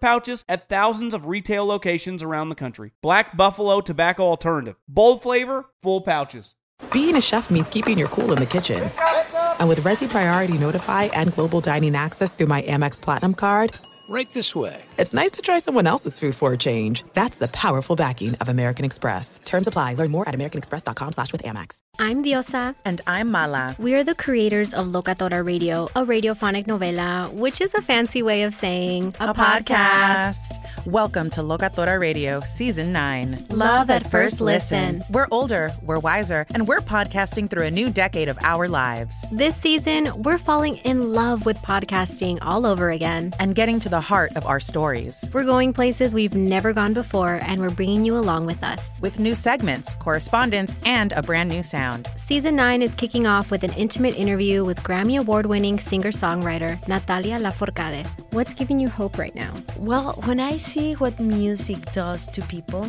pouches at thousands of retail locations around the country. Black Buffalo Tobacco Alternative. Bold flavor, full pouches. Being a chef means keeping your cool in the kitchen. And with Resi Priority Notify and Global Dining Access through my Amex Platinum card, Right this way. It's nice to try someone else's food for a change. That's the powerful backing of American Express. Terms apply. Learn more at americanexpress.com slash with Amex. I'm Diosa. And I'm Mala. We are the creators of Locatora Radio, a radiophonic novela, which is a fancy way of saying a, a podcast. podcast. Welcome to Locatora Radio, Season 9. Love at first listen. We're older, we're wiser, and we're podcasting through a new decade of our lives. This season, we're falling in love with podcasting all over again. And getting to the heart of our stories. We're going places we've never gone before, and we're bringing you along with us. With new segments, correspondence, and a brand new sound. Season 9 is kicking off with an intimate interview with Grammy Award winning singer songwriter Natalia Lafourcade. What's giving you hope right now? Well, when I see what music does to people,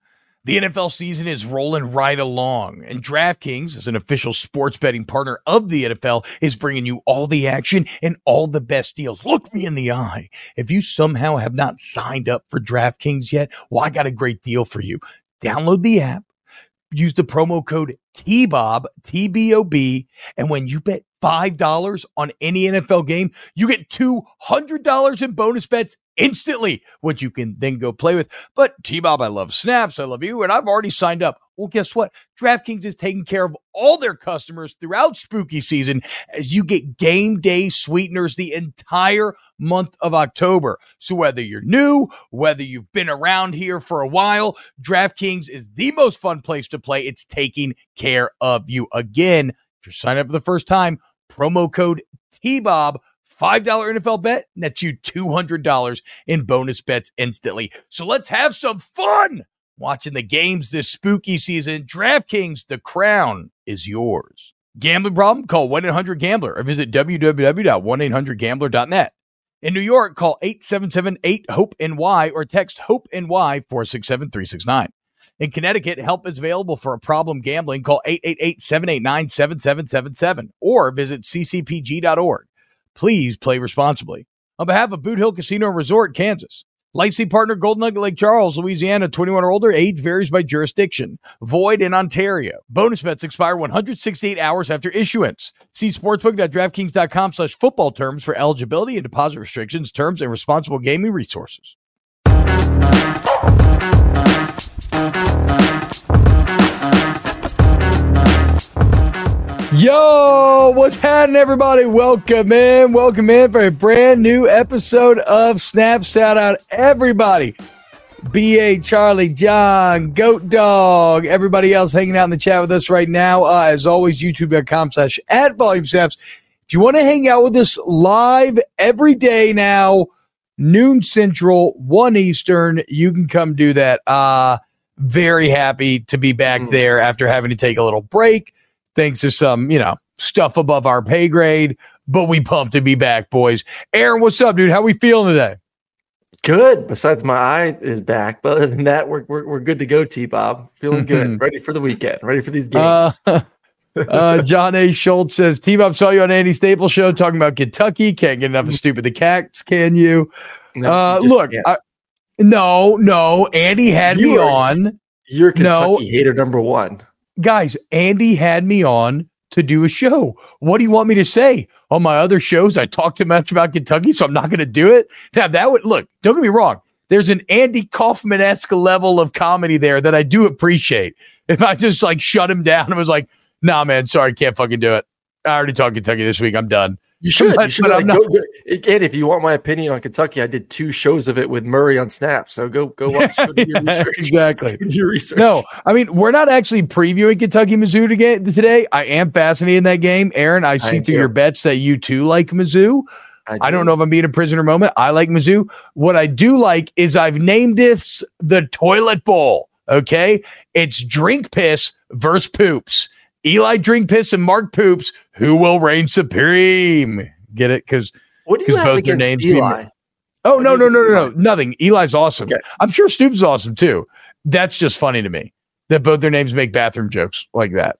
The NFL season is rolling right along, and DraftKings, as an official sports betting partner of the NFL, is bringing you all the action and all the best deals. Look me in the eye. If you somehow have not signed up for DraftKings yet, well, I got a great deal for you. Download the app, use the promo code TBOB, T B O B, and when you bet $5 on any NFL game, you get $200 in bonus bets instantly, which you can then go play with. But T Bob, I love snaps. I love you. And I've already signed up. Well, guess what? DraftKings is taking care of all their customers throughout spooky season as you get game day sweeteners the entire month of October. So whether you're new, whether you've been around here for a while, DraftKings is the most fun place to play. It's taking care of you. Again, if you're signing up for the first time, promo code TBOB $5 NFL bet nets you $200 in bonus bets instantly. So let's have some fun watching the games this spooky season. DraftKings, the crown is yours. Gambling problem? Call 1 800 Gambler or visit www.1800Gambler.net. In New York, call 877 8 HOPE NY or text HOPE NY 467 369. In Connecticut, help is available for a problem gambling. Call 888 789 7777 or visit ccpg.org. Please play responsibly. On behalf of Boot Hill Casino and Resort, Kansas, licensing partner Golden Nugget Lake Charles, Louisiana, 21 or older, age varies by jurisdiction. Void in Ontario. Bonus bets expire 168 hours after issuance. See sportsbook.draftkings.com slash football terms for eligibility and deposit restrictions, terms, and responsible gaming resources. Yo, what's happening, everybody? Welcome in. Welcome in for a brand new episode of Snap. Shout out, everybody. BA, Charlie, John, Goat Dog, everybody else hanging out in the chat with us right now. Uh, as always, youtube.com slash at volume snaps. If you want to hang out with us live every day now, noon central, one eastern, you can come do that. Uh, very happy to be back mm. there after having to take a little break thanks to some, you know, stuff above our pay grade. But we pumped to be back, boys. Aaron, what's up, dude? How we feeling today? Good. Besides, my eye is back. But other than that, we're we're, we're good to go. T Bob, feeling good. Ready for the weekend. Ready for these games. Uh, uh, John A. Schultz says, T Bob saw you on Andy Staples show talking about Kentucky. Can't get enough of stupid the cats, can you? No, uh, look, I, no, no. Andy had you me are, on. You're Kentucky no, hater number one. Guys, Andy had me on to do a show. What do you want me to say? On my other shows, I talk too much about Kentucky, so I'm not going to do it. Now, that would look, don't get me wrong. There's an Andy Kaufman esque level of comedy there that I do appreciate. If I just like shut him down and was like, nah, man, sorry, can't fucking do it. I already talked Kentucky this week. I'm done. You should. But- you should like, I'm not- go, go, again, if you want my opinion on Kentucky, I did two shows of it with Murray on Snap. So go go watch go do your research. exactly. Your research. No, I mean, we're not actually previewing Kentucky Mizzou today. today. I am fascinated in that game. Aaron, I see through do. your bets that you too like Mizzou. I don't know if I'm being a prisoner moment. I like Mizzou. What I do like is I've named this the toilet bowl. Okay. It's drink piss versus poops. Eli drink piss and Mark poops. Who will reign supreme? Get it? Because What do you 'cause have both their names Eli? oh What no no no no no nothing. Eli's awesome. Okay. I'm sure Stoops is awesome too. That's just funny to me that both their names make bathroom jokes like that.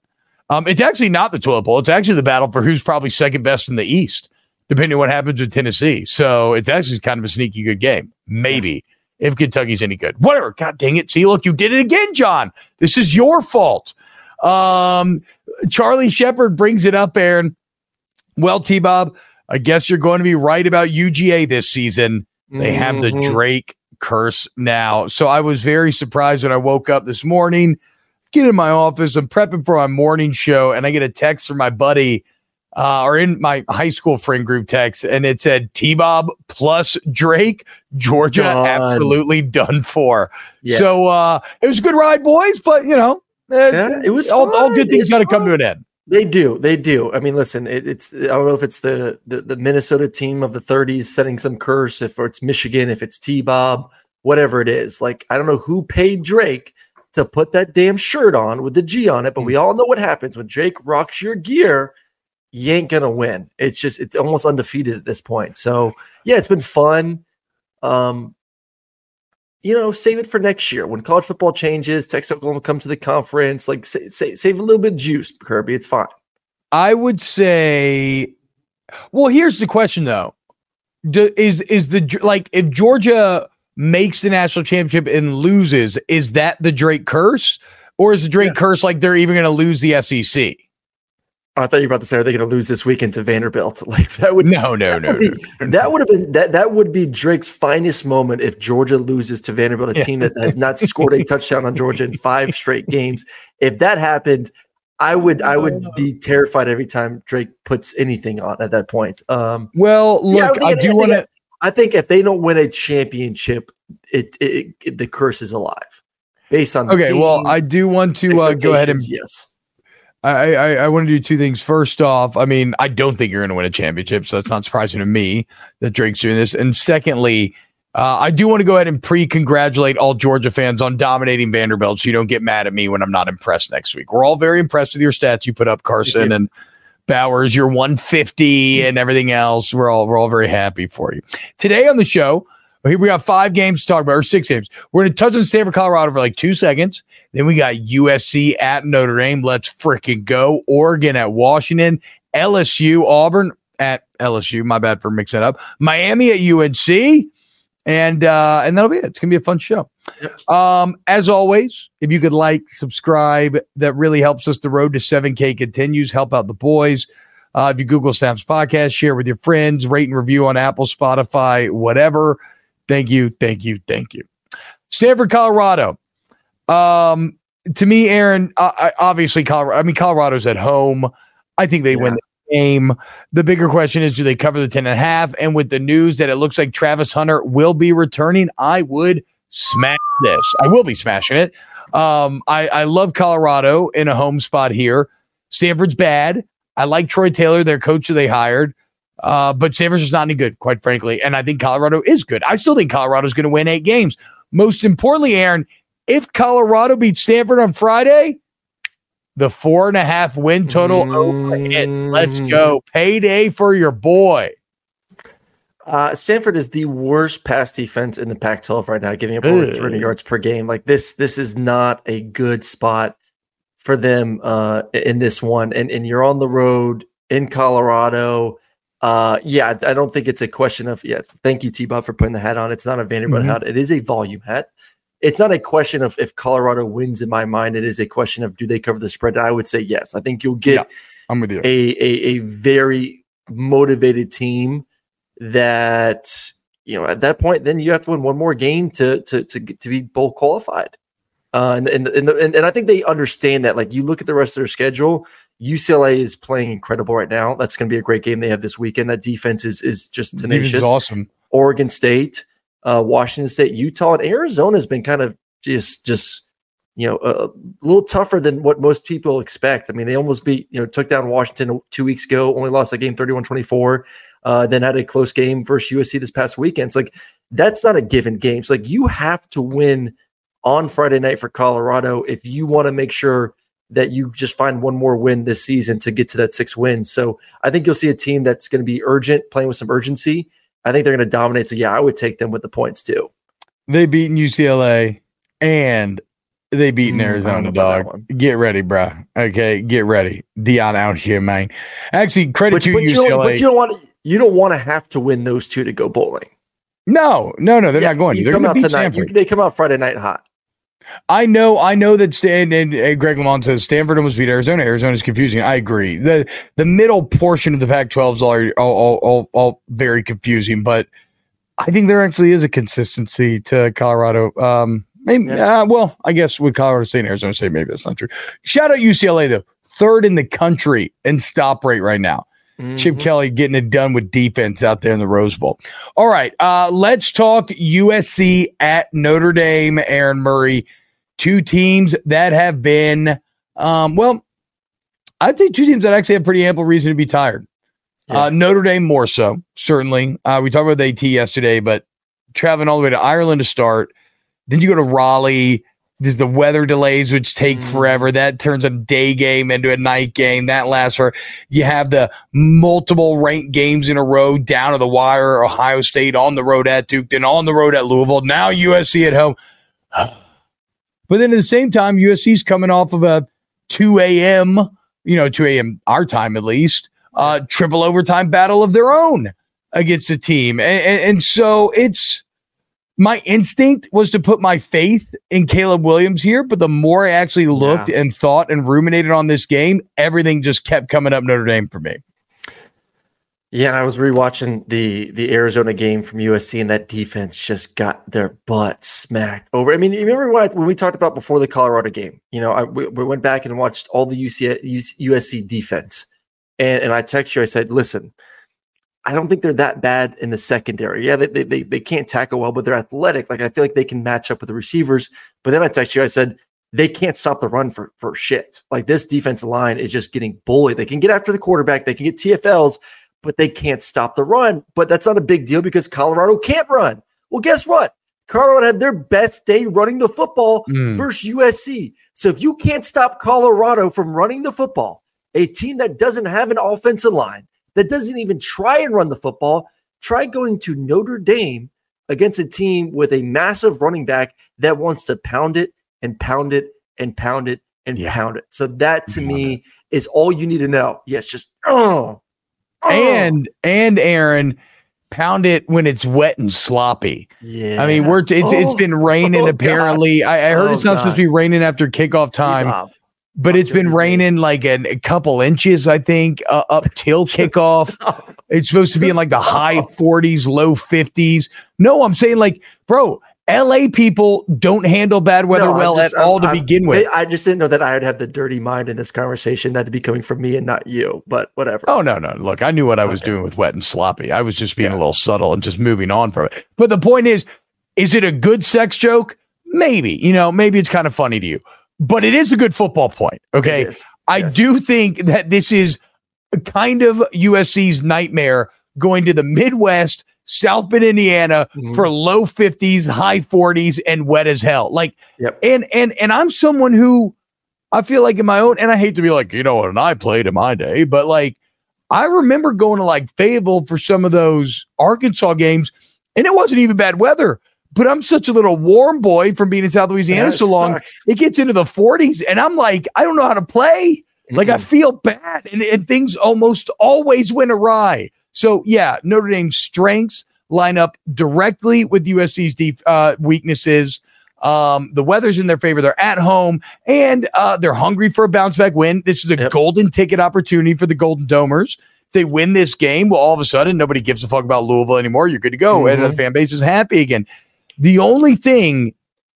Um, it's actually not the toilet bowl. It's actually the battle for who's probably second best in the East, depending on what happens with Tennessee. So it's actually kind of a sneaky good game, maybe if Kentucky's any good. Whatever. God dang it! See, look, you did it again, John. This is your fault. Um, Charlie Shepard brings it up, Aaron. Well, T Bob, I guess you're going to be right about UGA this season. They have the Mhm. Drake curse now. So I was very surprised when I woke up this morning, get in my office, I'm prepping for my morning show, and I get a text from my buddy uh, or in my high school friend group text, and it said T Bob plus Drake, Georgia Done. absolutely done for. Yeah. So uh, it was a good ride, boys, but you know, Yeah, it was all, all good things got to come to an end. They do. They do. I mean, listen, it, it's I don't know if it's the, the the Minnesota team of the 30s setting some curse, if it's Michigan, if it's T Bob, whatever it is. Like, I don't know who paid Drake to put that damn shirt on with the G on it, but we all know what happens when Drake rocks your gear. You ain't gonna win. It's just it's almost undefeated at this point. So yeah, it's been fun. Um, you know, save it for next year when college football changes. Texas Oklahoma come to the conference. Like, sa- sa- save a little bit of juice, Kirby. It's fine. I would say, well, here's the question though: Do, is is the like if Georgia makes the national championship and loses, is that the Drake curse, or is the Drake curse like they're even going to lose the SEC? I thought you were about to say, are they going to lose this weekend to Vanderbilt? Like that would No, no, no, that would be, no, no. that would have been that that would be Drake's finest moment if Georgia loses to Vanderbilt, a Yeah. team that has not scored a touchdown on Georgia in five straight games. If that happened, I would I would be terrified every time Drake puts anything on at that point. Um, Well, Yeah, look, think- I I do want to. I think if they don't win a championship, it, it, it the curse is alive. Based on the Okay, well, I do want to uh, go ahead and yes. I, I, I want to do two things. First off, I mean, I don't think you're going to win a championship, so that's not surprising to me that Drake's doing this. And secondly, uh, I do want to go ahead and pre-congratulate all Georgia fans on dominating Vanderbilt, so you don't get mad at me when I'm not impressed next week. We're all very impressed with your stats you put up, Carson and Bowers. Your 150 and everything else. We're all we're all very happy for you. Today on the show, here we got five games to talk about, or six games. We're going to touch on Stanford, Colorado for like two seconds. Then we got USC at Notre Dame. Let's freaking go. Oregon at Washington. LSU, Auburn at LSU. My bad for mixing it up. Miami at UNC. And uh, and that'll be it. It's gonna be a fun show. Um, as always, if you could like, subscribe, that really helps us. The road to 7K continues. Help out the boys. Uh, if you Google Snaps Podcast, share with your friends, rate and review on Apple, Spotify, whatever. Thank you, thank you, thank you. Stanford, Colorado. Um, to me, Aaron, I, I, obviously Colorado. I mean, Colorado's at home. I think they win the game. The bigger question is, do they cover the 10 and a half? And with the news that it looks like Travis Hunter will be returning, I would smash this. I will be smashing it. Um, I, I love Colorado in a home spot here. Stanford's bad. I like Troy Taylor, their coach that they hired. Uh, but Stanford's just not any good, quite frankly. And I think Colorado is good. I still think Colorado's going to win eight games. Most importantly, Aaron, if Colorado beats Stanford on Friday, the four and a half win total over hits. Let's go. Payday for your boy. Uh, Stanford is the worst pass defense in the Pac-12 right now, giving up over 300 yards per game. Like this, this is not a good spot for them uh, in this one. And and you're on the road in Colorado. Uh, yeah, I don't think it's a question of yeah. Thank you, T. Bob, for putting the hat on. It's not a Vanderbilt Mhm. hat. It is a volume hat. it's not a question of if Colorado wins in my mind. It is a question of do they cover the spread? And I would say yes. I think you'll get Yeah, I'm with you. a, a a very motivated team that you know at that point then you have to win one more game to to to to be bowl qualified. Uh, and and and, and and I think they understand that. Like you look at the rest of their schedule, UCLA is playing incredible right now. That's going to be a great game they have this weekend. That defense is is just Defense tenacious. awesome. Oregon State, uh, Washington State, Utah, and Arizona has been kind of just just you know a, a little tougher than what most people expect. I mean, they almost beat you know took down Washington two weeks ago, only lost that game 31-24, uh, then had a close game versus USC this past weekend. It's like that's not a given game. It's like you have to win on Friday night for Colorado if you want to make sure that you just find one more win this season to get to that six wins. So I think you'll see a team that's going to be urgent, playing with some urgency. I think they're going to dominate. So yeah, I would take them with the points too. They beaten UCLA and they beaten Mm, I don't know Arizona, dog. Get ready, bro. Okay, get ready. Deion out here, man. Actually, credit But, to but you don't, UCLA. but you don't want you don't want to have to win those two to go bowling. no, no, no, they're Yeah, not going to. They're come going to out tonight. You, they come out Friday night hot. I know, I know that and, and Greg Lamont says Stanford almost beat Arizona. Arizona is confusing. I agree. the The middle portion of the Pac-12 is all, all, all, all, all very confusing, but I think there actually is a consistency to Colorado. Um, maybe, Yeah. uh, well, I guess with Colorado State and Arizona State, maybe that's not true. Shout out UCLA though, third in the country in stop rate right now. Chip Mhm. Kelly getting it done with defense out there in the Rose Bowl. All right, uh, let's talk USC at Notre Dame. Aaron Murray, two teams that have been, um, well, I'd say two teams that actually have pretty ample reason to be tired. Yeah. Uh, Notre Dame more so, certainly. Uh, we talked about the AT yesterday, but traveling all the way to Ireland to start, then you go to Raleigh. There's the weather delays, which take Mm. forever. That turns a day game into a night game. That lasts for. You have the multiple ranked games in a row down to the wire. Ohio State on the road at Duke, then on the road at Louisville. Now USC at home. But then at the same time, USC's coming off of a 2 a.m., you know, 2 a.m. our time at least, uh, triple overtime battle of their own against a team. And, and, and so it's my instinct was to put my faith in Caleb Williams here. But the more I actually looked and thought and ruminated on this game, everything just kept coming up Notre Dame for me. Yeah, and I was rewatching the the Arizona game from USC, and that defense just got their butt smacked over. I mean, you remember what when we talked about before the Colorado game? You know, I we, we went back and watched all the UC, USC defense, and and I text you. I said, listen, I don't think they're that bad in the secondary. Yeah, they they they, can't tackle well, but they're athletic. Like I feel like they can match up with the receivers. But then I text you. I said. They can't stop the run for for shit. Like this defensive line is just getting bullied. They can get after the quarterback. They can get TFLs, but they can't stop the run. But that's not a big deal because Colorado can't run. Well, guess what? Colorado had their best day running the football Mm. versus USC. So if you can't stop Colorado from running the football, a team that doesn't have an offensive line, that doesn't even try and run the football, try going to Notre Dame against a team with a massive running back that wants to pound it and pound it and pound it and Yeah. pound it. So that to me is all you need to know. Yes, just oh, oh. And and Aaron, pound it when it's wet and sloppy. yeah. I mean, we're it's it's Oh, been raining oh, apparently. I, I heard Oh, it's not supposed to be raining after kickoff time. But it's been raining like an, a couple inches, I think, uh, up till kickoff. It's supposed to be in like the high 40s, low 50s. No, I'm saying like, bro, LA people don't handle bad weather No, well just- at all I'm- to I'm- begin with. I just didn't know that I would have the dirty mind in this conversation that'd be coming from me and not you, but whatever. Oh no, no. Look, I knew what I was doing with wet and sloppy. I was just being a little subtle and just moving on from it. But the point is, is it a good sex joke? Maybe. You know, maybe it's kind of funny to you. But it is a good football point. Okay. I Yes. do think that this is kind of USC's nightmare going to the Midwest, South Bend, Indiana Mhm. for low 50s, high 40s, and wet as hell. Like, Yep. and and and I'm someone who I feel like in my own, and I hate to be like, you know, what, and I played in my day, but like I remember going to like Fayetteville for some of those Arkansas games, and it wasn't even bad weather. But I'm such a little warm boy from being in South Louisiana Yeah, so long. sucks. It gets into the 40s, and I'm like, I don't know how to play. Like I feel bad, and, and things almost always went awry. So yeah, Notre Dame's strengths line up directly with USC's deep uh, weaknesses. Um, the weather's in their favor. They're at home and uh, they're hungry for a bounce back win. This is a Yep. golden ticket opportunity for the Golden Domers. If they win this game, well, all of a sudden nobody gives a fuck about Louisville anymore. You're good to go, and the Mhm. fan base is happy again. The only thing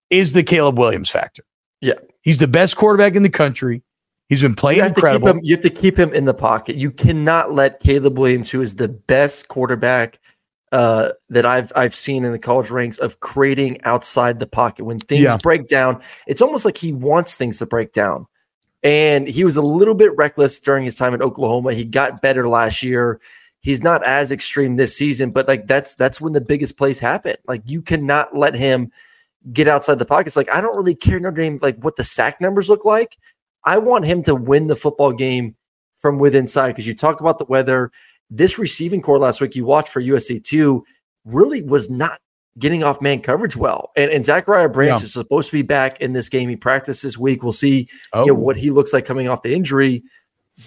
is the Caleb Williams factor. Yeah. he's the best quarterback in the country. He's been playing You have, to keep incredible. him, you have to keep him in the pocket. You cannot let Caleb Williams, who is the best quarterback uh, that I've I've seen in the college ranks, of creating outside the pocket. When things Yeah. break down, it's almost like he wants things to break down. And he was a little bit reckless during his time in Oklahoma. He got better last year. He's not as extreme this season, but like that's that's when the biggest plays happen. Like you cannot let him get outside the pockets. Like I don't really care Notre Dame like what the sack numbers look like. I want him to win the football game from within side because you talk about the weather. This receiving corps last week you watched for USC two really was not getting off man coverage well. And, and Zachariah Branch Yeah. is supposed to be back in this game. He practiced this week. We'll see oh, you know, oh. what he looks like coming off the injury.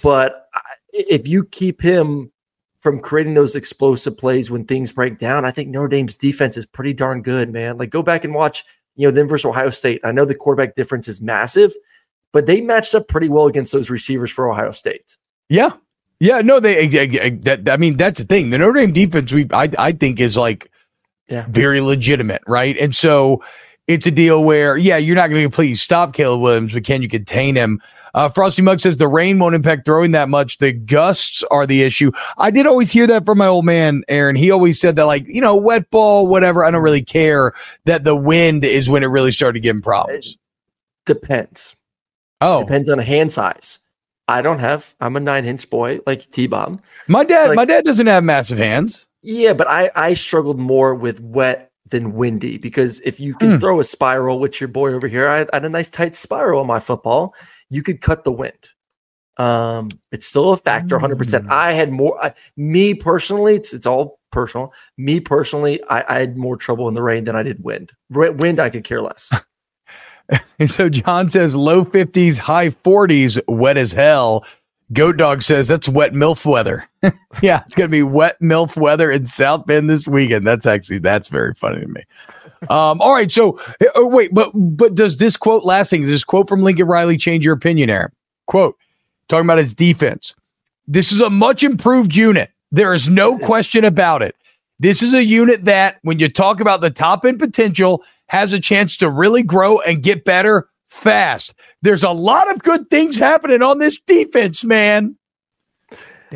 But if you keep him from creating those explosive plays when things break down, I think Notre Dame's defense is pretty darn good, man. Like go back and watch, you know, them versus Ohio State. I know the quarterback difference is massive, but they matched up pretty well against those receivers for Ohio State. Yeah. Yeah, no, they. ex- ex- That, I mean, that's the thing. The Notre Dame defense, we, I, I think, is like, Yeah. very legitimate, right? And so it's a deal where, yeah, you're not going to completely stop Caleb Williams, but can you contain him? Uh, Frosty Mug says the rain won't impact throwing that much. The gusts are the issue. I did always hear that from my old man, Aaron. He always said that, like, you know, wet ball, whatever. I don't really care. That the wind is when it really started giving problems. Depends. Oh, Depends on hand size. I don't have. I'm a nine inch boy like T Bomb. my dad, like- my dad doesn't have massive hands. Yeah, but I I struggled more with wet than windy because if you can Hmm. throw a spiral, which your boy over here, I, I had a nice tight spiral on my football, you could cut the wind. Um, it's still a factor, 100. percent Hmm. I had more. I, me personally, it's it's all personal. Me personally, I, I had more trouble in the rain than I did wind. Ra- Wind, I could care less. And so John says low 50s, high 40s, wet as hell. Goat Dog says that's wet MILF weather. yeah, it's going to be wet MILF weather in South Bend this weekend. That's actually, that's very funny to me. Um, all right. So, oh, wait, but, but does this quote last thing, does this quote from Lincoln Riley change your opinion, Aaron? Quote, talking about his defense. This is a much improved unit. There is no question about it. This is a unit that, when you talk about the top end potential, has a chance to really grow and get better fast. There's a lot of good things happening on this defense, man.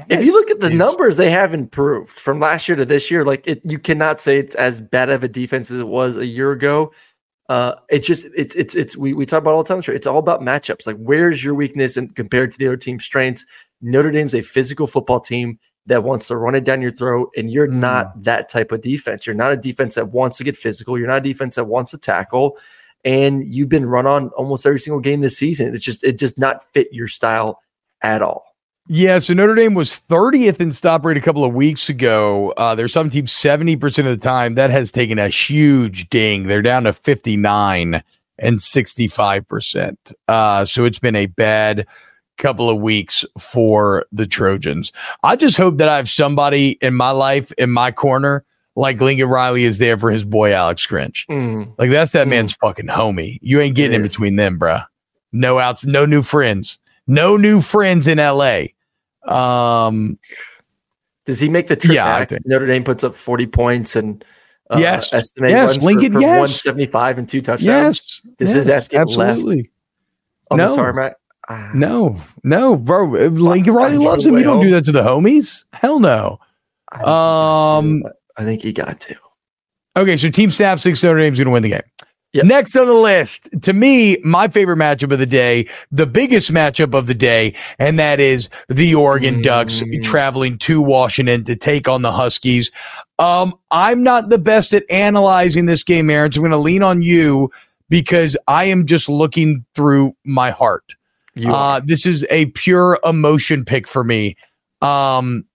If you look at the is- numbers, they have improved from last year to this year. Like it, you cannot say it's as bad of a defense as it was a year ago. Uh, it's just it's it's it's we we talk about all the time. It's all about matchups. Like where's your weakness and compared to the other team's strengths? Notre Dame's a physical football team that wants to run it down your throat, and you're Mm. not that type of defense. You're not a defense that wants to get physical. You're not a defense that wants to tackle. And you've been run on almost every single game this season. It's just it does not fit your style at all. Yeah, so Notre Dame was 30th in stop rate a couple of weeks ago. Uh, there's some teams 70% of the time. That has taken a huge ding. They're down to 59 and 65%. Uh, so it's been a bad couple of weeks for the Trojans. I just hope that I have somebody in my life, in my corner, like Lincoln Riley is there for his boy Alex Grinch. Like that's that Mm. man's fucking homie. You ain't getting in between them, bruh. No outs, no new friends. No new friends in LA. Um Does he make the trip Yeah, I back? think- Notre Dame puts up 40 points and uh, Yes. estimate Yes, runs for- Lincoln, for, yes. 175 and two touchdowns yes. Does yes, his ass get left? absolutely. on No. the tarmac. Ah, No, no, bro. Lincoln Riley loves him. You don't do that to the homies. Hell no. I think he got Um, to. I think he got to. Okay, so Team Snap Six Notre Dame's going to win the game. Yep. Next on the list, to me, my favorite matchup of the day, the biggest matchup of the day, and that is the Oregon Ducks Mm. traveling to Washington to take on the Huskies. Um, I'm not the best at analyzing this game, Aaron, so I'm going to lean on you because I am just looking through my heart. Uh, this is a pure emotion pick for me. Um,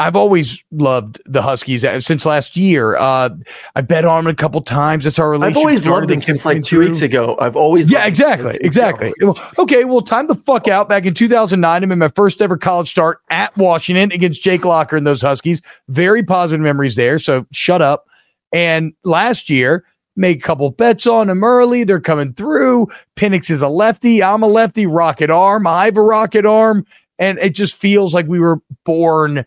I've always loved the Huskies uh, since last year. Uh, I bet on them a couple times. That's our relationship. I've always loved them since like two weeks ago. I've always Yeah, loved exactly, since two weeks ago. exactly. Okay, well, time the fuck out. Back in 2009, I'm in my first ever college start at Washington against Jake Locker and those Huskies. Very positive memories there. So shut up. And last year, make a couple bets on them early. They're coming through. Penix is a lefty. I'm a lefty. Rocket arm. I have a rocket arm. And it just feels like we were born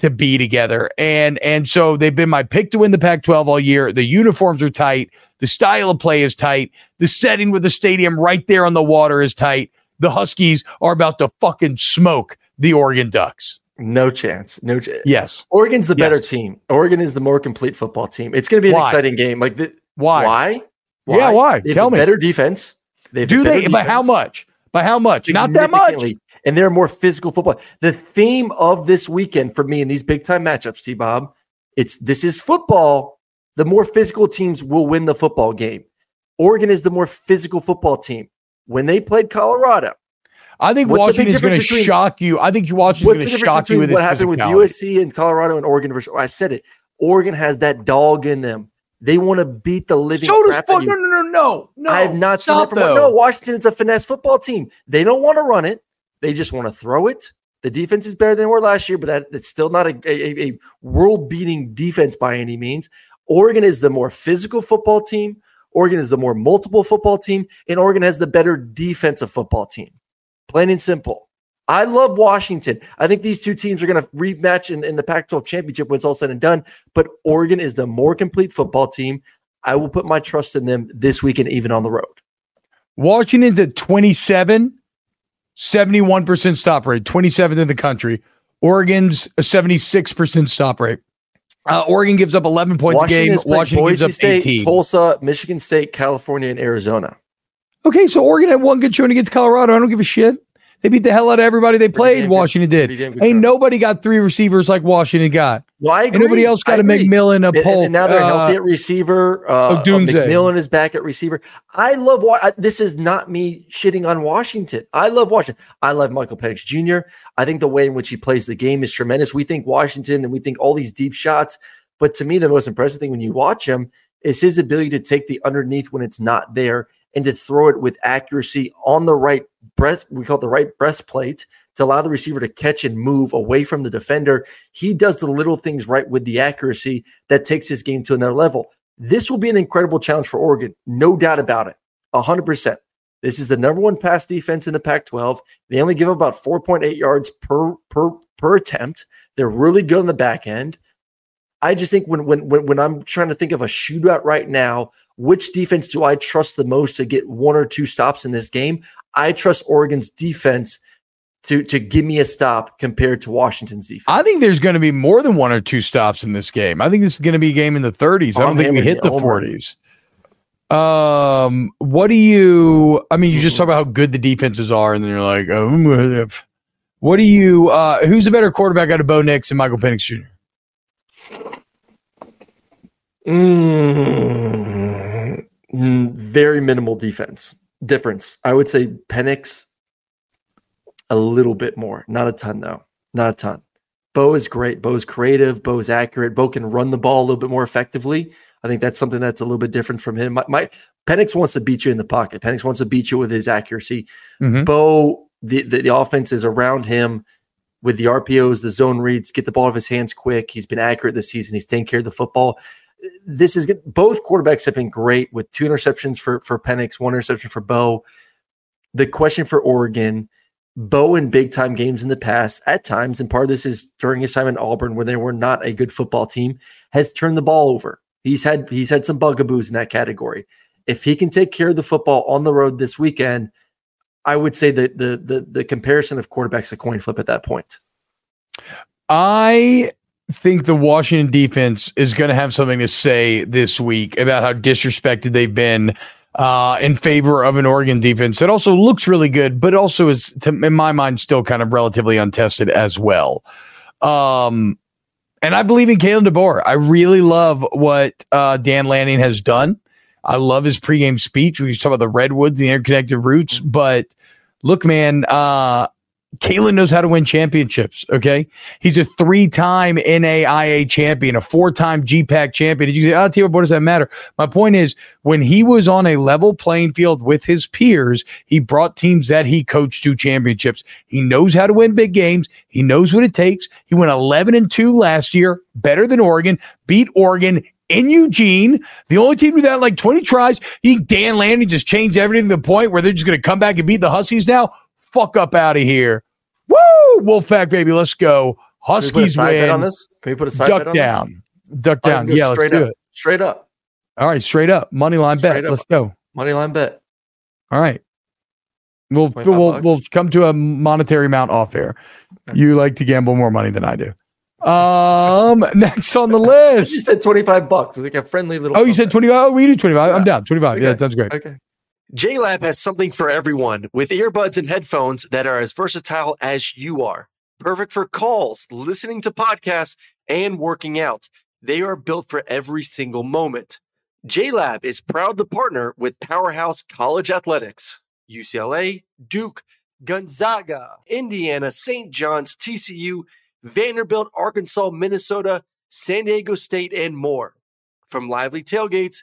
to be together. And and so they've been my pick to win the Pac-12 all year. The uniforms are tight. The style of play is tight. The setting with the stadium right there on the water is tight. The Huskies are about to fucking smoke the Oregon Ducks. No chance. No chance. Yes. Oregon's the better Yes. team. Oregon is the more complete football team. It's going to be an Why? exciting game. Like the, Why? Why? Yeah, why? They have Tell me. Better defense. They Do they? By how much? By how much? Not that much. And they're more physical football. The theme of this weekend for me in these big time matchups, T Bob, it's this is football. The more physical teams will win the football game. Oregon is the more physical football team. When they played Colorado, I think What's the big going to shock you. I think Washington's what's going to shock you with what happened with. USC and Colorado and Oregon versus I said it. Oregon has that dog in them. They want to beat the living So does crap out fuck. of No, no, no, no, no. I have not seen stop that from though. no. Washington is a finesse football team. They don't want to run it. They just want to throw it. The defense is better than they were last year, but that, it's still not a, a, a world beating defense by any means. Oregon is the more physical football team. Oregon is the more multiple football team, and Oregon has the better defensive football team. Plain and simple. I love Washington. I think these two teams are going to rematch in, in the Pac 12 championship when it's all said and done. But Oregon is the more complete football team. I will put my trust in them this weekend, even on the road. Washington's at 27, 71% stop rate, 27th in the country. Oregon's a 76% stop rate. Uh, Oregon gives up 11 points a game. Washington gives up State, 18. Tulsa, Michigan State, California, and Arizona. Okay, so Oregon had one good showing against Colorado. I don't give a shit. They beat the hell out of everybody they played. good- Washington did. Ain't nobody got three receivers like Washington got. No, I Ain't nobody else got I a agree. McMillan, a And, and- Polk. and now they're uh, healthy at receiver. Uh, Odunze. McMillan is back at receiver. I love. I, this is not me shitting on Washington. I love Washington. I love Michael Penix Jr. I think the way in which he plays the game is tremendous. We think Washington and we think all these deep shots, but to me, the most impressive thing when you watch him is his ability to take the underneath when it's not there and to throw it with accuracy on the right breast. We call it the right breastplate to allow the receiver to catch and move away from the defender. He does the little things right with the accuracy that takes his game to another level. This will be an incredible challenge for Oregon, no doubt about it. 100%. This is the number one pass defense in the Pac 12. They only give about 4.8 yards per, per, per attempt. They're really good on the back end. I just think when when when I'm trying to think of a shootout right now, which defense do I trust the most to get one or two stops in this game? I trust Oregon's defense to to give me a stop compared to Washington's defense. I think there's going to be more than one or two stops in this game. I think this is going to be a game in the 30s. I I'm don't think we hit you. the 40s. Um, what do you? I mean, you just talk about how good the defenses are, and then you're like, um, what do you? Uh, who's the better quarterback out of Bo Nix and Michael Penix Jr.? Mm, very minimal defense difference. I would say Penix a little bit more, not a ton though, not a ton. Bo is great. Bo's creative. Bo's accurate. Bo can run the ball a little bit more effectively. I think that's something that's a little bit different from him. My, my Penix wants to beat you in the pocket. Penix wants to beat you with his accuracy. Mhm. Bo, the, the the offense is around him with the RPOs, the zone reads, get the ball out of his hands quick. He's been accurate this season. He's taking care of the football. This is good. Both quarterbacks have been great with two interceptions for for Penix, one interception for Bo. The question for Oregon, Bo in big time games in the past, at times, and part of this is during his time in Auburn, where they were not a good football team, has turned the ball over. He's had he's had some bugaboos in that category. If he can take care of the football on the road this weekend, I would say that the the the comparison of quarterbacks a coin flip at that point. I think the Washington defense is going to have something to say this week about how disrespected they've been uh, in favor of an Oregon defense that also looks really good, but also is, to, in my mind, still kind of relatively untested as well. Um, and I believe in Kalen DeBoer. I really love what uh, Dan Lanning has done. I love his pregame speech. We talk about the redwoods, the interconnected roots. But look, man, uh, Kalen knows how to win championships. Okay. He's a three time NAIA champion, a four time GPAC champion. Did you say, ah, oh, T, what does that matter? My point is, when he was on a level playing field with his peers, he brought teams that he coached to championships. He knows how to win big games. He knows what it takes. He went 11 and 2 last year, better than Oregon, beat Oregon in Eugene. The only team to that like 20 tries. You Dan Lanning just changed everything to the point where they're just going to come back and beat the Huskies now? Fuck up out of here. Woo! Wolfpack, baby. Let's go. Huskies Can we put a side bet win. on this? Can we put a side Duck bet on down. Duck down. Go Yeah, let's straight do up. it. Straight up. All right, straight up. Money line bet. Up. Let's go. Money line bet. All right. We'll we'll bucks? we'll come to a monetary amount off air. Okay. You like to gamble more money than I do. Um, next on the list. You said 25 bucks. It's like a friendly little. Oh, you said 25. Oh, we do 25. I'm down. 25. Yeah, Okay. that sounds great. Okay. JLab has something for everyone with earbuds and headphones that are as versatile as you are. Perfect for calls, listening to podcasts, and working out. They are built for every single moment. JLab is proud to partner with Powerhouse College Athletics, UCLA, Duke, Gonzaga, Indiana, St. John's, TCU, Vanderbilt, Arkansas, Minnesota, San Diego State, and more. From lively tailgates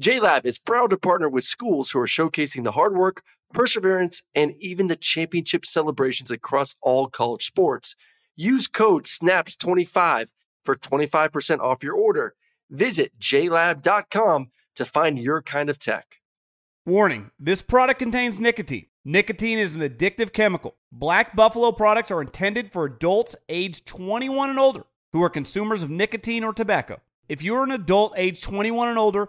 JLab is proud to partner with schools who are showcasing the hard work, perseverance, and even the championship celebrations across all college sports. Use code SNAPS25 for 25% off your order. Visit jlab.com to find your kind of tech. Warning this product contains nicotine. Nicotine is an addictive chemical. Black Buffalo products are intended for adults aged 21 and older who are consumers of nicotine or tobacco. If you're an adult aged 21 and older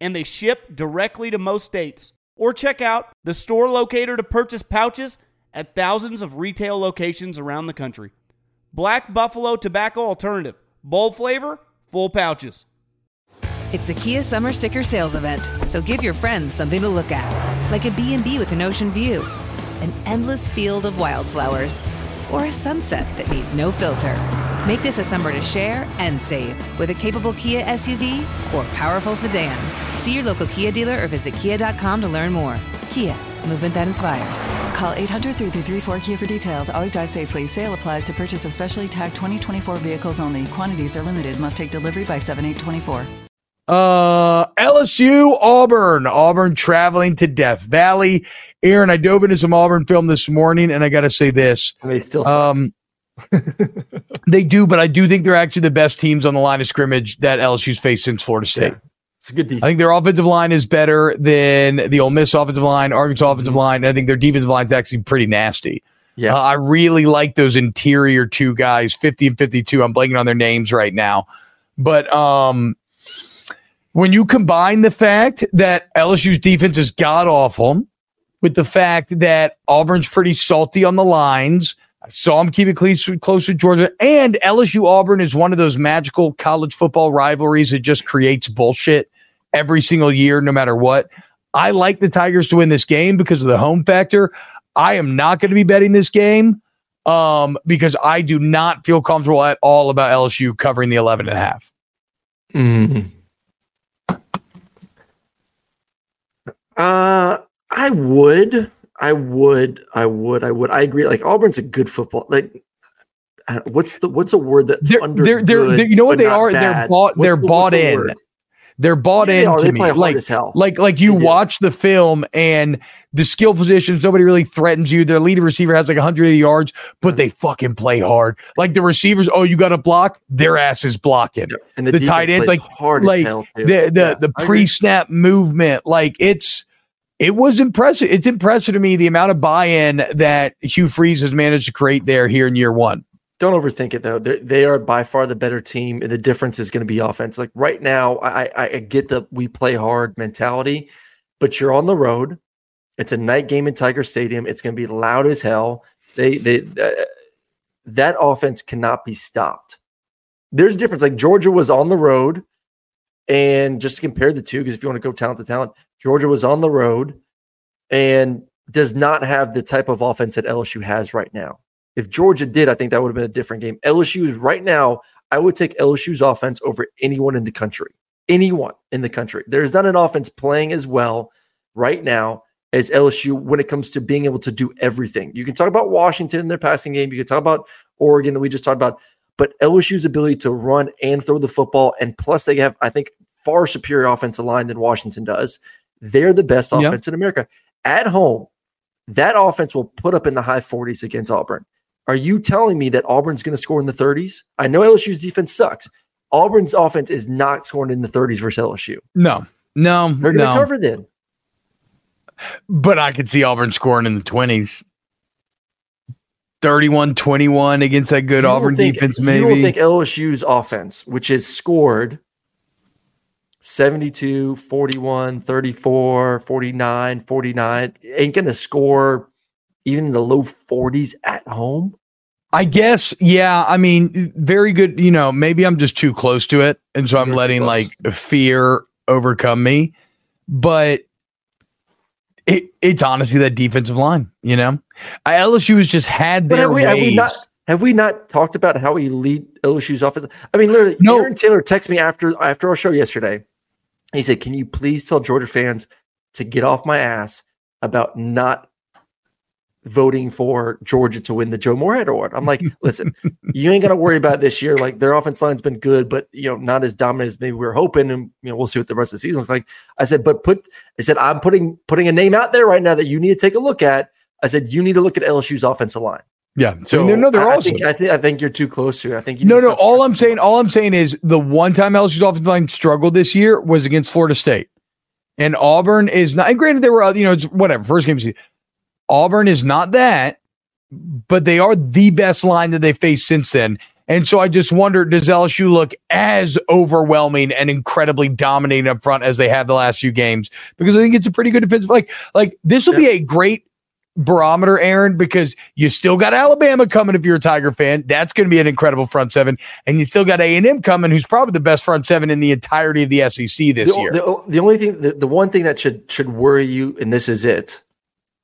and they ship directly to most states. Or check out the store locator to purchase pouches at thousands of retail locations around the country. Black Buffalo Tobacco Alternative. Bold flavor, full pouches. It's the Kia Summer Sticker Sales Event, so give your friends something to look at, like a B&B with an ocean view, an endless field of wildflowers, or a sunset that needs no filter. Make this a summer to share and save with a capable Kia SUV or powerful sedan. See your local Kia dealer or visit kia.com to learn more. Kia, movement that inspires. Call 800 334 Kia for details. Always drive safely. Sale applies to purchase of specially tagged 2024 vehicles only. Quantities are limited. Must take delivery by 7824. Uh, LSU, Auburn, Auburn traveling to Death Valley. Aaron, I dove into some Auburn film this morning, and I got to say this. They still suck. Um, they do, but I do think they're actually the best teams on the line of scrimmage that LSU's faced since Florida State. Yeah. It's a good defense. I think their offensive line is better than the Ole Miss offensive line, Arkansas offensive line. And I think their defensive line is actually pretty nasty. yeah. Uh, I really like those interior two guys, 50 and 52. I'm blanking on their names right now. But um, when you combine the fact that LSU's defense is god awful with the fact that Auburn's pretty salty on the lines, I saw them keep it close, close to Georgia, and LSU Auburn is one of those magical college football rivalries that just creates bullshit every single year, no matter what. I like the Tigers to win this game because of the home factor. I am not going to be betting this game um, because I do not feel comfortable at all about LSU covering the 11 and a half. Mm. Uh, I would, I would, I would, I would. I agree. Like Auburn's a good football. Like, what's the what's a word that's They're- under? they're- they're- good, they're- you know what they are? They're bought- What's they're the- bought the in. word? They're bought Yeah, into they me. play hard like, like, like you watch the film and the skill positions, nobody really threatens you. Their leading receiver has like 180 yards, but they fucking play hard. Like the receivers, oh, you got to block, their ass is blocking. And The, defense tight ends, like hard like as hell too. the the Yeah, the pre-snap movement, like it's it was impressive. It's impressive to me the amount of buy-in that Hugh Freeze has managed to create there here in year one. Don't overthink it though. They're, they are by far the better team, and the difference is going to be offense. Like right now, I, I I get the we play hard mentality, but you're on the road. It's a night game in Tiger Stadium. It's going to be loud as hell. They they uh, that offense cannot be stopped. There's a difference. Like Georgia was on the road, and just to compare the two, because if you want to go talent to talent, Georgia was on the road and does not have the type of offense that LSU has right now. If Georgia did, I think that would have been a different game. LSU is right now, I would take LSU's offense over anyone in the country. Anyone in the country. There's not an offense playing as well right now as LSU when it comes to being able to do everything. You can talk about Washington in their passing game. You can talk about Oregon that we just talked about, but LSU's ability to run and throw the football, and plus they have, I think, far superior offensive line than Washington does. They're the best Yeah. offense in America. At home, that offense will put up in the high 40s against Auburn. Are you telling me that Auburn's going to score in the 30s? I know LSU's defense sucks. Auburn's offense is not scoring in the 30s versus LSU. No, no, They're going to no. cover then. But I could see Auburn scoring in the 20s. 31 21 against that good Auburn think- defense, maybe. You don't think LSU's offense, which is scored 72, 41, 34, 49, 49, ain't going to score even in the low 40s at home? I guess, yeah. I mean, very good. You know, maybe I'm just too close to it. And so I'm You're letting close. like fear overcome me. But it it's honestly that defensive line, you know? I, LSU has just had their have we, have we not have we not talked about how elite LSU's offense? I mean, literally, No. Aaron Taylor texted me after after our show yesterday. He said, "Can you please tell Georgia fans to get off my ass about not voting for Georgia to win the Joe Moore Award?" I'm like, "Listen, you ain't gonna worry about this year. Like their offense line's been good, but you know, not as dominant as maybe we were hoping. And you know, we'll see what the rest of the season looks like." I said, "But put," I said, "I'm putting putting a name out there right now that you need to take a look at." I said, "You need to look at LSU's offensive line." Yeah. So, they're, no, they're I, I awesome. think, I think I think you're too close to it. I think you no, no. All I'm saying, all I'm saying is the one time LSU's offensive line struggled this year was against Florida State, and Auburn is not. And granted, there were other- you know it's whatever first game. Auburn is not that, but they are the best line that they faced since then. And so I just wonder, does LSU look as overwhelming and incredibly dominating up front as they have the last few games? Because I think it's a pretty good defensive. Like, like this will be a great barometer, Aaron, because you still got Alabama coming if you're a Tiger fan. That's going to be an incredible front seven, and you still got A and M coming, who's probably the best front seven in the entirety of the SEC this the, year. The, the only thing, the, the one thing that should should worry you, and this is it,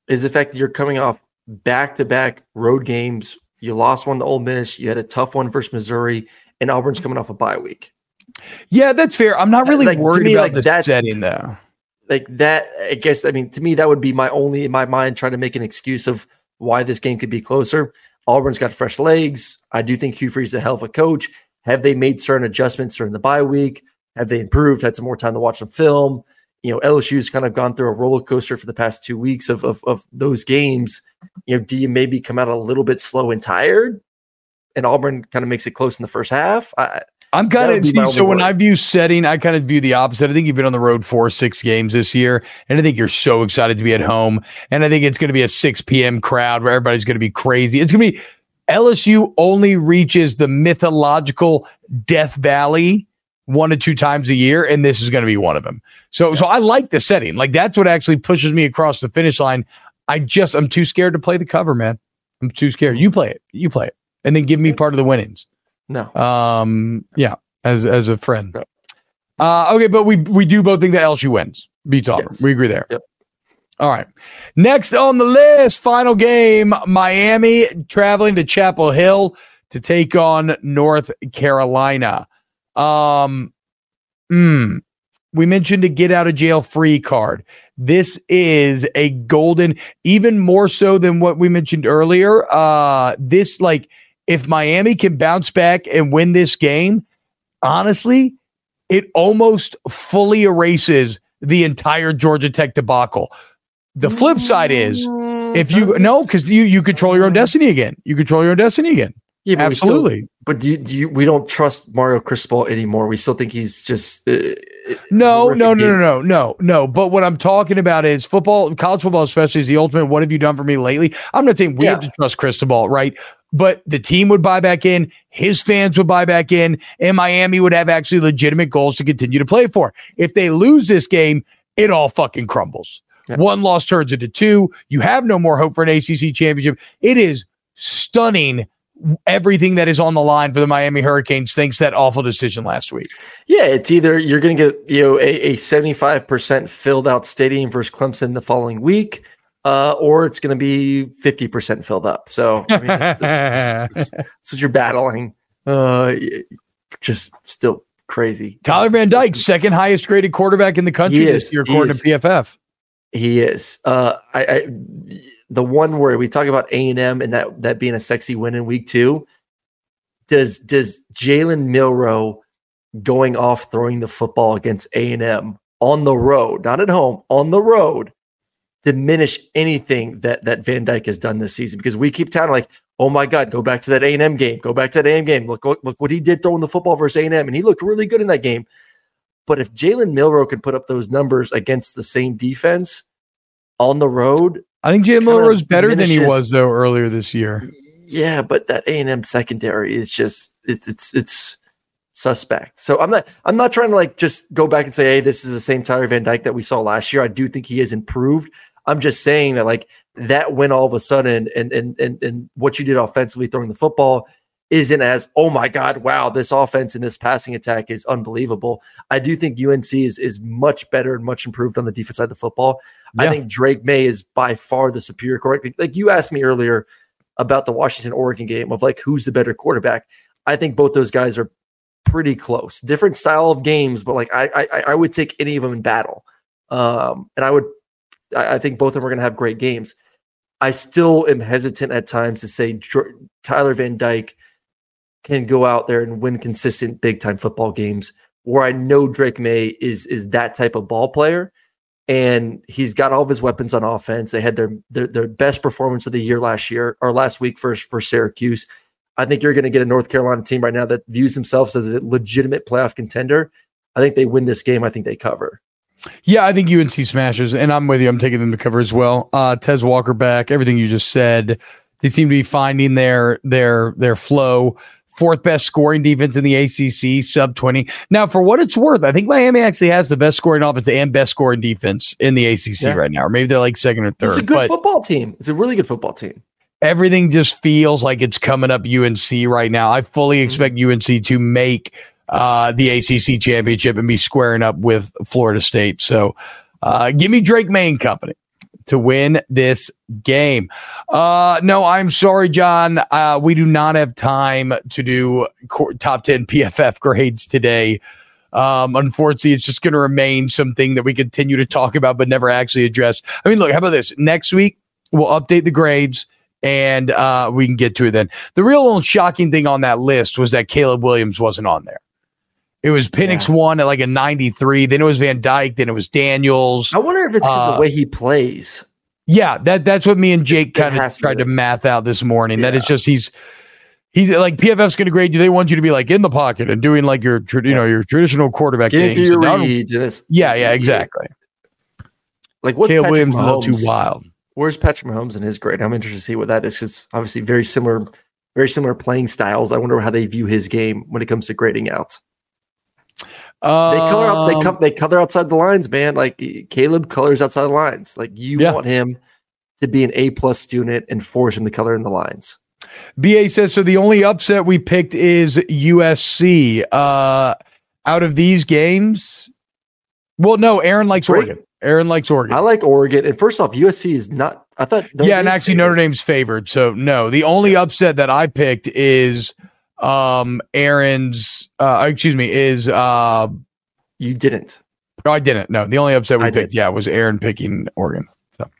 is the fact that you're coming off back to back road games. You lost one to Ole Miss. You had a tough one versus Missouri, and Auburn's coming off a bye week. yeah, that's fair. I'm not uh, really Like, worried me, about like, the setting though. Like that, I guess. I mean, to me, that would be my only in my mind trying to make an excuse of why this game could be closer. Auburn's got fresh legs. I do think Hugh Freeze is a hell of a coach. Have they made certain adjustments during the bye week? Have they improved? Had some more time to watch some film? You know, LSU's kind of gone through a roller coaster for the past two weeks of, of, of those games. You know, do you maybe come out a little bit slow and tired? And Auburn kind of makes it close in the first half. I, I'm kind of so when. I view setting, I kind of view the opposite. I think you've been on the road four, six games this year, and I think you're so excited to be at home. And I think it's going to be a 6 p.m. crowd where everybody's going to be crazy. It's going to be LSU only reaches the mythological Death Valley one to two times a year, and this is going to be one of them. So, so I like the setting. Like that's what actually pushes me across the finish line. I just I'm too scared to play the cover, man. I'm too scared. You play it. You play it, and then give me part of the winnings. No. Um, yeah, as as a friend. Uh, okay, but we we do both think that LSU wins, beats Auburn. Yes. We agree there. Yep. All right. Next on the list, final game: Miami traveling to Chapel Hill to take on North Carolina. Um, mm, we mentioned a get out of jail free card. This is a golden, even more so than what we mentioned earlier. Uh, this like if Miami can bounce back and win this game, honestly, it almost fully erases the entire Georgia Tech debacle. The flip side is if you no, because you you control your own destiny again. You control your own destiny again. Yeah, but we still- Absolutely. but do you, do you, we don't trust Mario Cristobal anymore. We still think he's just uh, No, no, no, no, no, no, no. But what I'm talking about is football, college football, especially is the ultimate. What have you done for me lately? I'm not saying we have to trust Cristobal, right? But the team would buy back in, his fans would buy back in, and Miami would have actually legitimate goals to continue to play for. If they lose this game, it all fucking crumbles. One loss turns into two. You have no more hope for an ACC championship. It is stunning. Everything that is on the line for the Miami Hurricanes thanks that awful decision last week. Yeah, it's either you're going to get you know a, a 75% filled out stadium versus Clemson the following week, uh, or it's going to be 50% filled up. So I mean, it's, it's, it's, it's what you're battling. Uh, just still crazy. Tyler Van Dyke, second highest graded quarterback in the country He this is, year, according to PFF. He is. Uh, I, I the one where we talk about A and M and that that being a sexy win in week two. Does does Jalen Milroe going off throwing the football against A and M on the road, not at home, on the road, diminish anything that that Van Dyke has done this season? Because we keep telling like, oh my God, go back to that A and M game, go back to that A and M game. Look, look, look what he did throwing the football versus A and M, and he looked really good in that game. But if Jalen Milroe can put up those numbers against the same defense on the road, I think Jalen Milroe is better than he was though earlier this year. Yeah, but that A and M secondary is just it's it's it's suspect. So I'm not I'm not trying to like just go back and say, hey, this is the same Tyler Van Dyke that we saw last year. I do think he has improved. I'm just saying that like that win all of a sudden and and and and what you did offensively throwing the football isn't as oh my god wow this offense and this passing attack is unbelievable. I do think UNC is is much better and much improved on the defense side of the football. I think Drake Maye is by far the superior quarterback. Like you asked me earlier about the Washington Oregon game of like who's the better quarterback. I think both those guys are pretty close. Different style of games, but like I I, I would take any of them in battle. Um, and I would I, I think both of them are going to have great games. I still am hesitant at times to say Tyler Van Dyke can go out there and win consistent big time football games where I know Drake Maye is is that type of ball player and he's got all of his weapons on offense. They had their their, their best performance of the year last year or last week for for Syracuse. I think you're going to get a North Carolina team right now that views themselves as a legitimate playoff contender. I think they win this game. I think they cover. Yeah, I think UNC smashes, and I'm with you. I'm taking them to cover as well. Uh, Tez Walker back. Everything you just said. They seem to be finding their their their flow. Fourth best scoring defense in the ACC, sub 20. Now, for what it's worth, I think Miami actually has the best scoring offense and best scoring defense in the ACC Yeah. right now. Or maybe they're like second or third. It's a good football team. It's a really good football team. everything just feels like it's coming up UNC right now. I fully Mm-hmm. expect UNC to make uh, the ACC championship and be squaring up with Florida State. So uh, give me Drake Maye and company to win this game. Uh, no, I'm sorry, John. Uh, we do not have time to do top 10 PFF grades today. Um, unfortunately, it's just going to remain something that we continue to talk about but never actually address. I mean, look, how about this? Next week, we'll update the grades and uh, we can get to it then. The real shocking thing on that list was that Caleb Williams wasn't on there. It was Penix one at like a 93. Then it was Van Dyke. Then it was Daniels. I wonder if it's Uh, the way he plays. Yeah, that that's what me and Jake kind of tried be. to math out this morning. That it's just he's he's like PFF's going to grade you. They want you to be like in the pocket and doing like your tra- you know your traditional quarterback Getting things. through your And now- reads yeah, yeah, exactly. Like what? Caleb Patrick Williams is a little too wild. Where's Patrick Mahomes in his grade? I'm interested to see what that is because obviously very similar, very similar playing styles. I wonder how they view his game when it comes to grading out. They color out. They Um, come. They color outside the lines, man. Like Caleb colors outside the lines. Like you Yeah. want him to be an A plus student and force him to color in the lines. BA says so. The only upset we picked is USC. Uh, out of these games, well, no, Aaron likes Great. Oregon. Aaron likes Oregon. I like Oregon. And first off, USC is not. I thought. Notre yeah, and actually favored. Notre Dame's favored. So no, the only upset that I picked is um Aaron's. Uh, excuse me, is uh. You didn't. No, I didn't. No, the only upset we I picked, did. yeah, was Aaron picking Oregon. So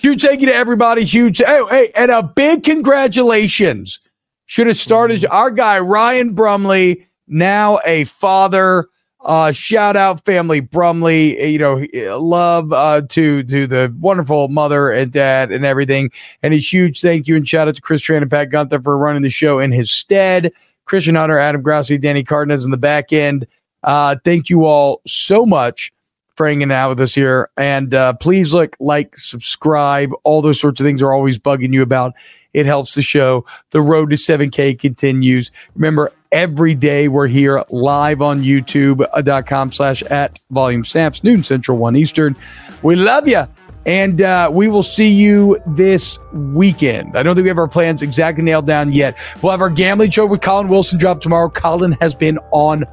huge thank you to everybody. Huge, hey, hey, and a big congratulations. Should have started Mm-hmm. our guy Ryan Brumley, now a father. Uh, shout out family Brumley. You know, love uh, to to the wonderful mother and dad and everything. And a huge thank you and shout out to Chris Tran and Pat Gunther for running the show in his stead. Christian Hunter, Adam Grassi, Danny Cardenas in the back end. Uh, thank you all so much for hanging out with us here. And uh, please look, like, subscribe. All those sorts of things are always bugging you about. It helps the show. The road to 7K continues. Remember, every day we're here live on youtube.com slash at volume stamps, noon central, one Eastern. We love you. And uh, we will see you this weekend. I don't think we have our plans exactly nailed down yet. We'll have our gambling show with Colin Wilson drop tomorrow. Colin has been on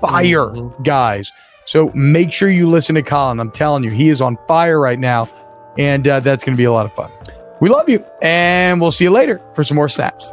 fire, mm-hmm. guys. So make sure you listen to Colin. I'm telling you, he is on fire right now. And uh, that's going to be a lot of fun. We love you. And we'll see you later for some more snaps.